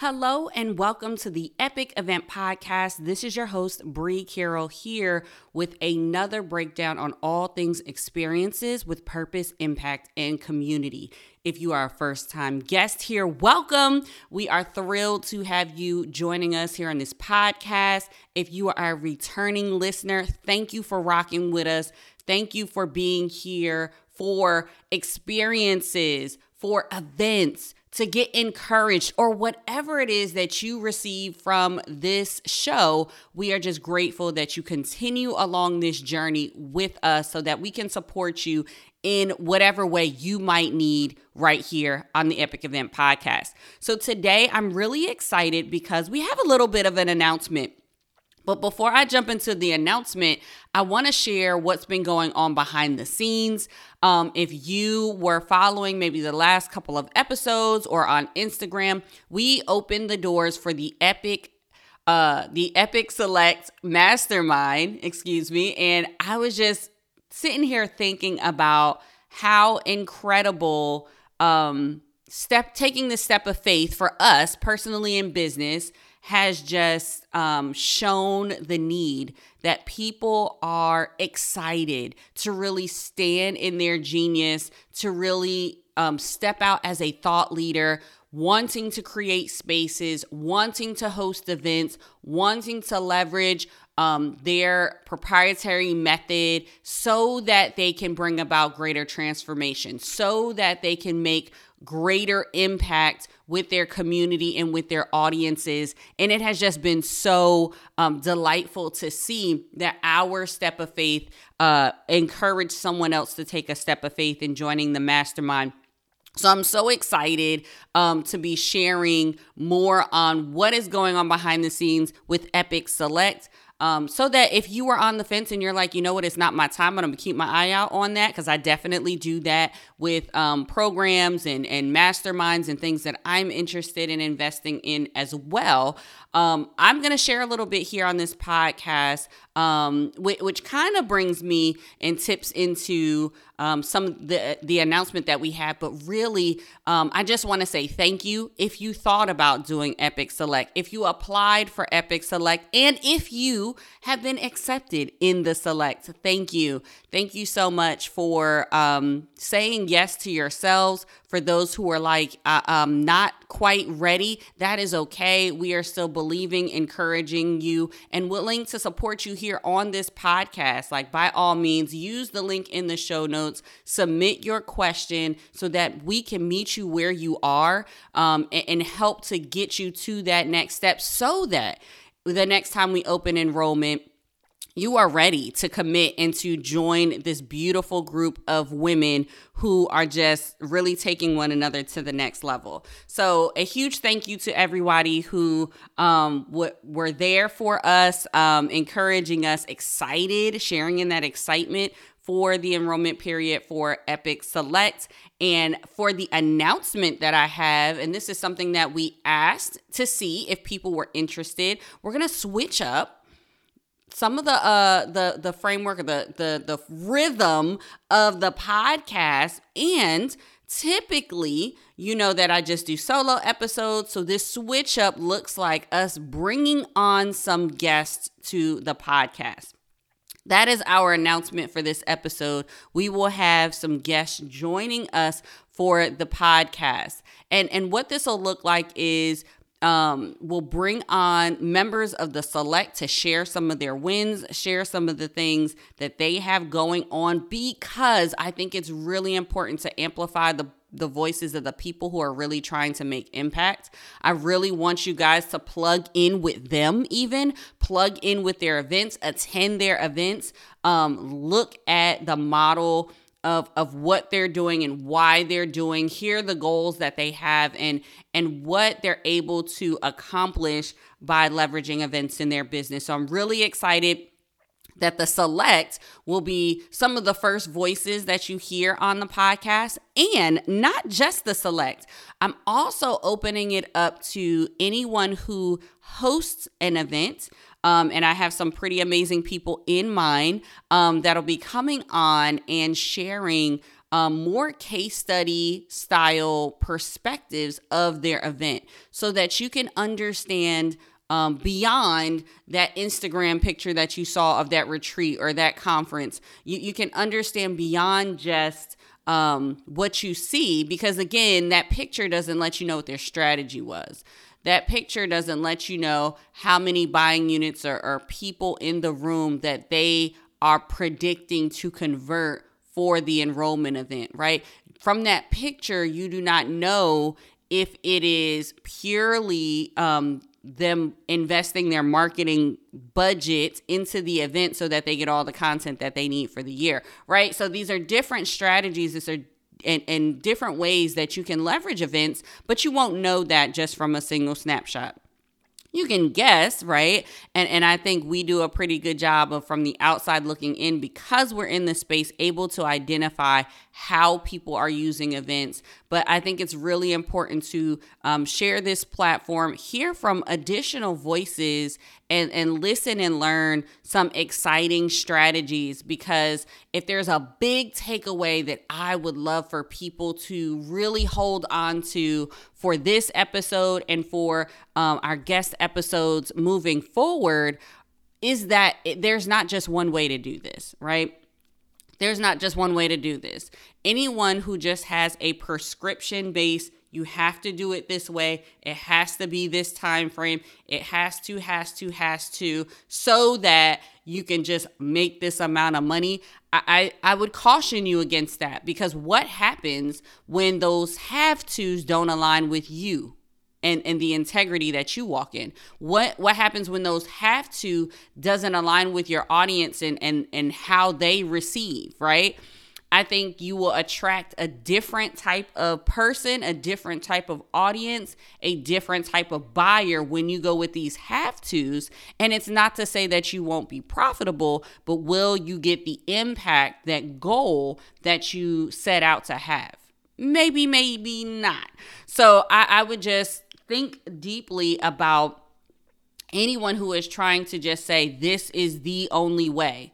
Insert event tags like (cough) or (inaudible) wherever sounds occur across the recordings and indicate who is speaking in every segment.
Speaker 1: Hello and welcome to the Epic Event Podcast. This is your host, Bree Carroll, here with another breakdown on all things experiences with purpose, impact, and community. If you are a first time guest here, welcome. We are thrilled to have you joining us here on this podcast. If you are a returning listener, thank you for rocking with us. Thank you for being here for experiences, for events to get encouraged or whatever it is that you receive from this show. We are just grateful that you continue along this journey with us so that we can support you in whatever way you might need right here on the Epic Event Podcast. So today I'm really excited because we have a little bit of an announcement but before I jump into the announcement, I want to share what's been going on behind the scenes. Um, if you were following maybe the last couple of episodes or on Instagram, we opened the doors for the Epic uh the Epic Select Mastermind, excuse me, and I was just sitting here thinking about how incredible um step taking the step of faith for us personally in business has just um, shown the need that people are excited to really stand in their genius, to really um, step out as a thought leader, wanting to create spaces, wanting to host events, wanting to leverage um, their proprietary method so that they can bring about greater transformation, so that they can make greater impact with their community and with their audiences. And it has just been so um, delightful to see that our step of faith uh, encouraged someone else to take a step of faith in joining the mastermind. So I'm so excited um, to be sharing more on what is going on behind the scenes with Epic Select. Um, so that if you are on the fence and you're like, you know what, it's not my time, but I'm gonna keep my eye out on that because I definitely do that with um, programs and and masterminds and things that I'm interested in investing in as well. Um, I'm gonna share a little bit here on this podcast, um, which, which kind of brings me and tips into um, some of the the announcement that we have. But really, um, I just want to say thank you if you thought about doing Epic Select, if you applied for Epic Select, and if you have been accepted in the Select. Thank you, thank you so much for um, saying yes to yourselves. For those who are like uh, um, not quite ready, that is okay. We are still believing, encouraging you, and willing to support you here on this podcast. Like by all means, use the link in the show notes submit your question so that we can meet you where you are um, and, and help to get you to that next step so that the next time we open enrollment, you are ready to commit and to join this beautiful group of women who are just really taking one another to the next level. So, a huge thank you to everybody who um, w- were there for us, um, encouraging us, excited, sharing in that excitement for the enrollment period for Epic Select and for the announcement that I have. And this is something that we asked to see if people were interested. We're going to switch up some of the uh the the framework of the the the rhythm of the podcast and typically you know that I just do solo episodes so this switch up looks like us bringing on some guests to the podcast that is our announcement for this episode. We will have some guests joining us for the podcast. And and what this will look like is um, we'll bring on members of the select to share some of their wins, share some of the things that they have going on because I think it's really important to amplify the the voices of the people who are really trying to make impact. I really want you guys to plug in with them, even plug in with their events, attend their events, um, look at the model of of what they're doing and why they're doing hear the goals that they have and and what they're able to accomplish by leveraging events in their business so i'm really excited that the select will be some of the first voices that you hear on the podcast and not just the select. I'm also opening it up to anyone who hosts an event. Um, and I have some pretty amazing people in mind um, that'll be coming on and sharing um, more case study style perspectives of their event so that you can understand um, beyond that Instagram picture that you saw of that retreat or that conference. You, you can understand beyond just um, what you see because, again, that picture doesn't let you know what their strategy was. That picture doesn't let you know how many buying units or, or people in the room that they are predicting to convert for the enrollment event, right? From that picture, you do not know if it is purely um, them investing their marketing budget into the event so that they get all the content that they need for the year, right? So these are different strategies. These are and, and different ways that you can leverage events, but you won't know that just from a single snapshot you can guess right and and i think we do a pretty good job of from the outside looking in because we're in the space able to identify how people are using events but i think it's really important to um, share this platform hear from additional voices and and listen and learn some exciting strategies because if there's a big takeaway that I would love for people to really hold on to for this episode and for um, our guest episodes moving forward is that there's not just one way to do this, right? There's not just one way to do this. Anyone who just has a prescription based you have to do it this way. It has to be this time frame. It has to, has to, has to, so that you can just make this amount of money. I, I, I would caution you against that because what happens when those have tos don't align with you? And, and the integrity that you walk in. What what happens when those have to doesn't align with your audience and and and how they receive, right? I think you will attract a different type of person, a different type of audience, a different type of buyer when you go with these have tos. And it's not to say that you won't be profitable, but will you get the impact, that goal that you set out to have? Maybe, maybe not. So I, I would just think deeply about anyone who is trying to just say, this is the only way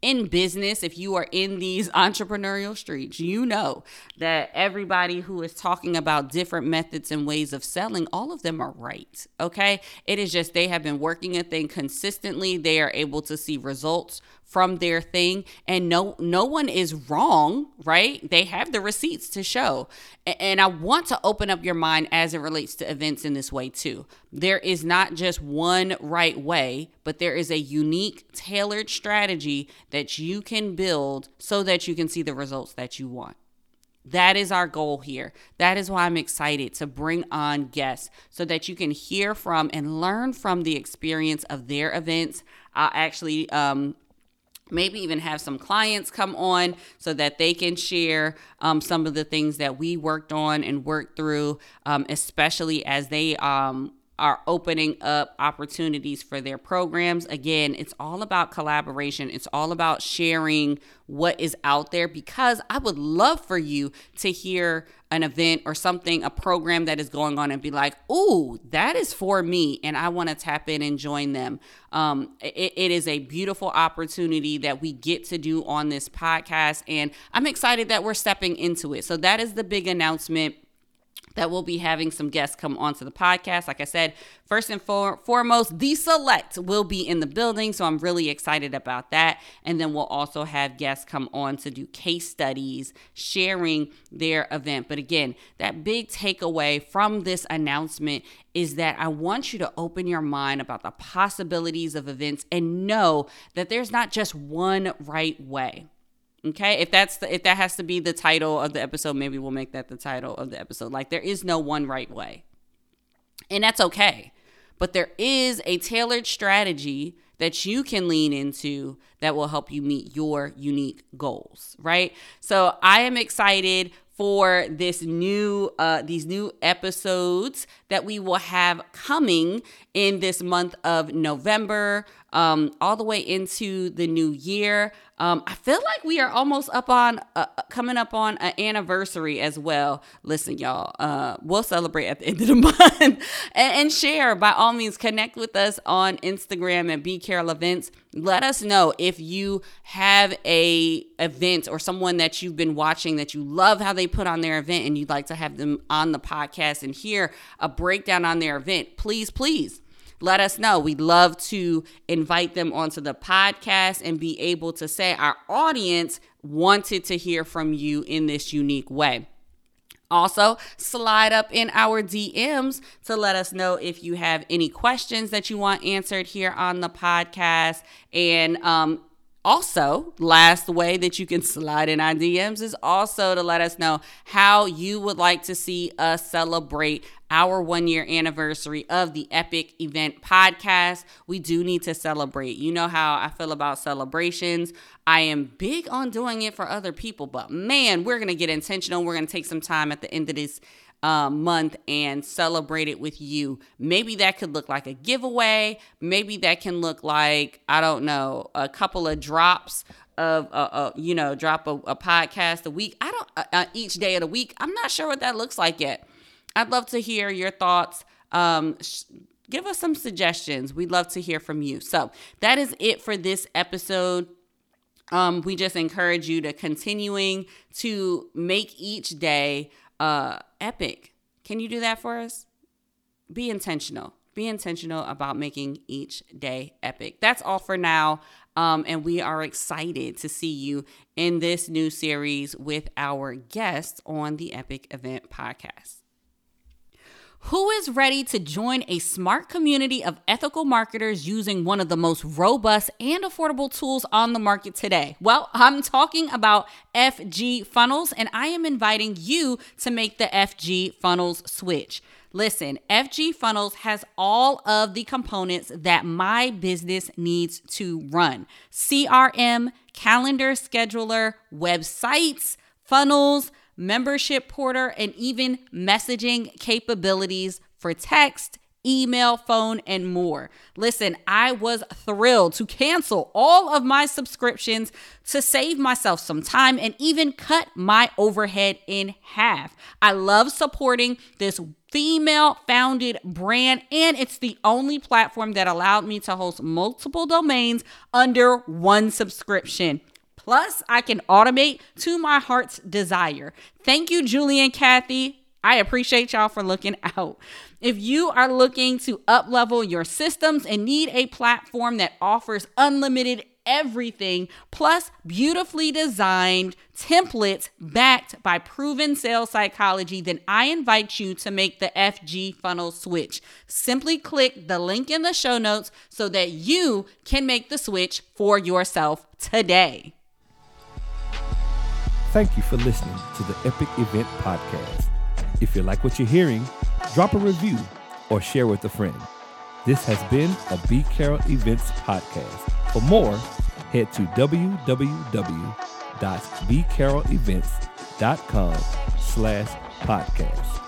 Speaker 1: in business, if you are in these entrepreneurial streets, you know that everybody who is talking about different methods and ways of selling, all of them are right. Okay. It is just they have been working a thing consistently. They are able to see results from their thing and no no one is wrong right they have the receipts to show and i want to open up your mind as it relates to events in this way too there is not just one right way but there is a unique tailored strategy that you can build so that you can see the results that you want that is our goal here. That is why I'm excited to bring on guests so that you can hear from and learn from the experience of their events. I'll actually um, maybe even have some clients come on so that they can share um, some of the things that we worked on and worked through um, especially as they um, are opening up opportunities for their programs. Again, it's all about collaboration. It's all about sharing what is out there because I would love for you to hear an event or something, a program that is going on and be like, ooh, that is for me. And I want to tap in and join them. Um, it, it is a beautiful opportunity that we get to do on this podcast. And I'm excited that we're stepping into it. So that is the big announcement that we'll be having some guests come onto the podcast. Like I said, first and for- foremost, the select will be in the building. So I'm really excited about that. And then we'll also have guests come on to do case studies, sharing their event. But again, that big takeaway from this announcement is that I want you to open your mind about the possibilities of events and know that there's not just one right way. Okay, if that's the, if that has to be the title of the episode, maybe we'll make that the title of the episode. Like there is no one right way. And that's okay. But there is a tailored strategy that you can lean into that will help you meet your unique goals, right? So I am excited for this new uh, these new episodes that we will have coming in this month of November. Um, all the way into the new year. Um, I feel like we are almost up on uh, coming up on an anniversary as well. Listen, y'all, uh, we'll celebrate at the end of the (laughs) month and, and, share. By all means, connect with us on Instagram at B Carroll Events. Let us know if you have a event or someone that you've been watching that you love how they put on their event and you'd like to have them on the podcast and hear a breakdown on their event. Please, please let us know. We'd love to invite them onto the podcast and be able to say our audience wanted to hear from you in this unique way. Also, slide up in our DMs to let us know if you have any questions that you want answered here on the podcast. And um, also, last way that you can slide in our DMs is also to let us know how you would like to see us celebrate our one year anniversary of the Epic Event Podcast. We do need to celebrate. You know how I feel about celebrations. I am big on doing it for other people, but man, we're going to get intentional. We're going to take some time at the end of this uh, month and celebrate it with you. Maybe that could look like a giveaway. Maybe that can look like, I don't know, a couple of drops of, uh, uh you know, drop a, a, podcast a week. I don't, uh, uh, each day of the week. I'm not sure what that looks like yet. I'd love to hear your thoughts. Um, sh- give us some suggestions. We'd love to hear from you. So that is it for this episode. Um, we just encourage you to continuing to make each day uh, epic. Can you do that for us? Be intentional. Be intentional about making each day epic. That's all for now. Um, and we are excited to see you in this new series with our guests on the Epic Event Podcast. Who is ready to join a smart community of ethical marketers using one of the most robust and affordable tools on the market today? Well, I'm talking about FG Funnels, and I am inviting you to make the FG Funnels switch. Listen, FG Funnels has all of the components that my business needs to run CRM, calendar scheduler, websites, funnels membership portal, and even messaging capabilities for text, email, phone, and more. Listen, I was thrilled to cancel all of my subscriptions to save myself some time and even cut my overhead in half. I love supporting this female founded brand, and it's the only platform that allowed me to host multiple domains under one subscription. Plus, I can automate to my heart's desire. Thank you, Julie and Kathy. I appreciate y'all for looking (laughs) out. If you are looking to uplevel your systems and need a platform that offers unlimited everything plus beautifully designed templates backed by proven sales psychology, then I invite you to make the FG funnel switch. Simply click the link in the show notes so that you can make the switch for yourself today.
Speaker 2: Thank you for listening to the Epic Event Podcast. If you like what you're hearing, drop a review or share with a friend. This has been a B Carroll Events Podcast. For more, head to www.bcarrollevents.com slash podcast.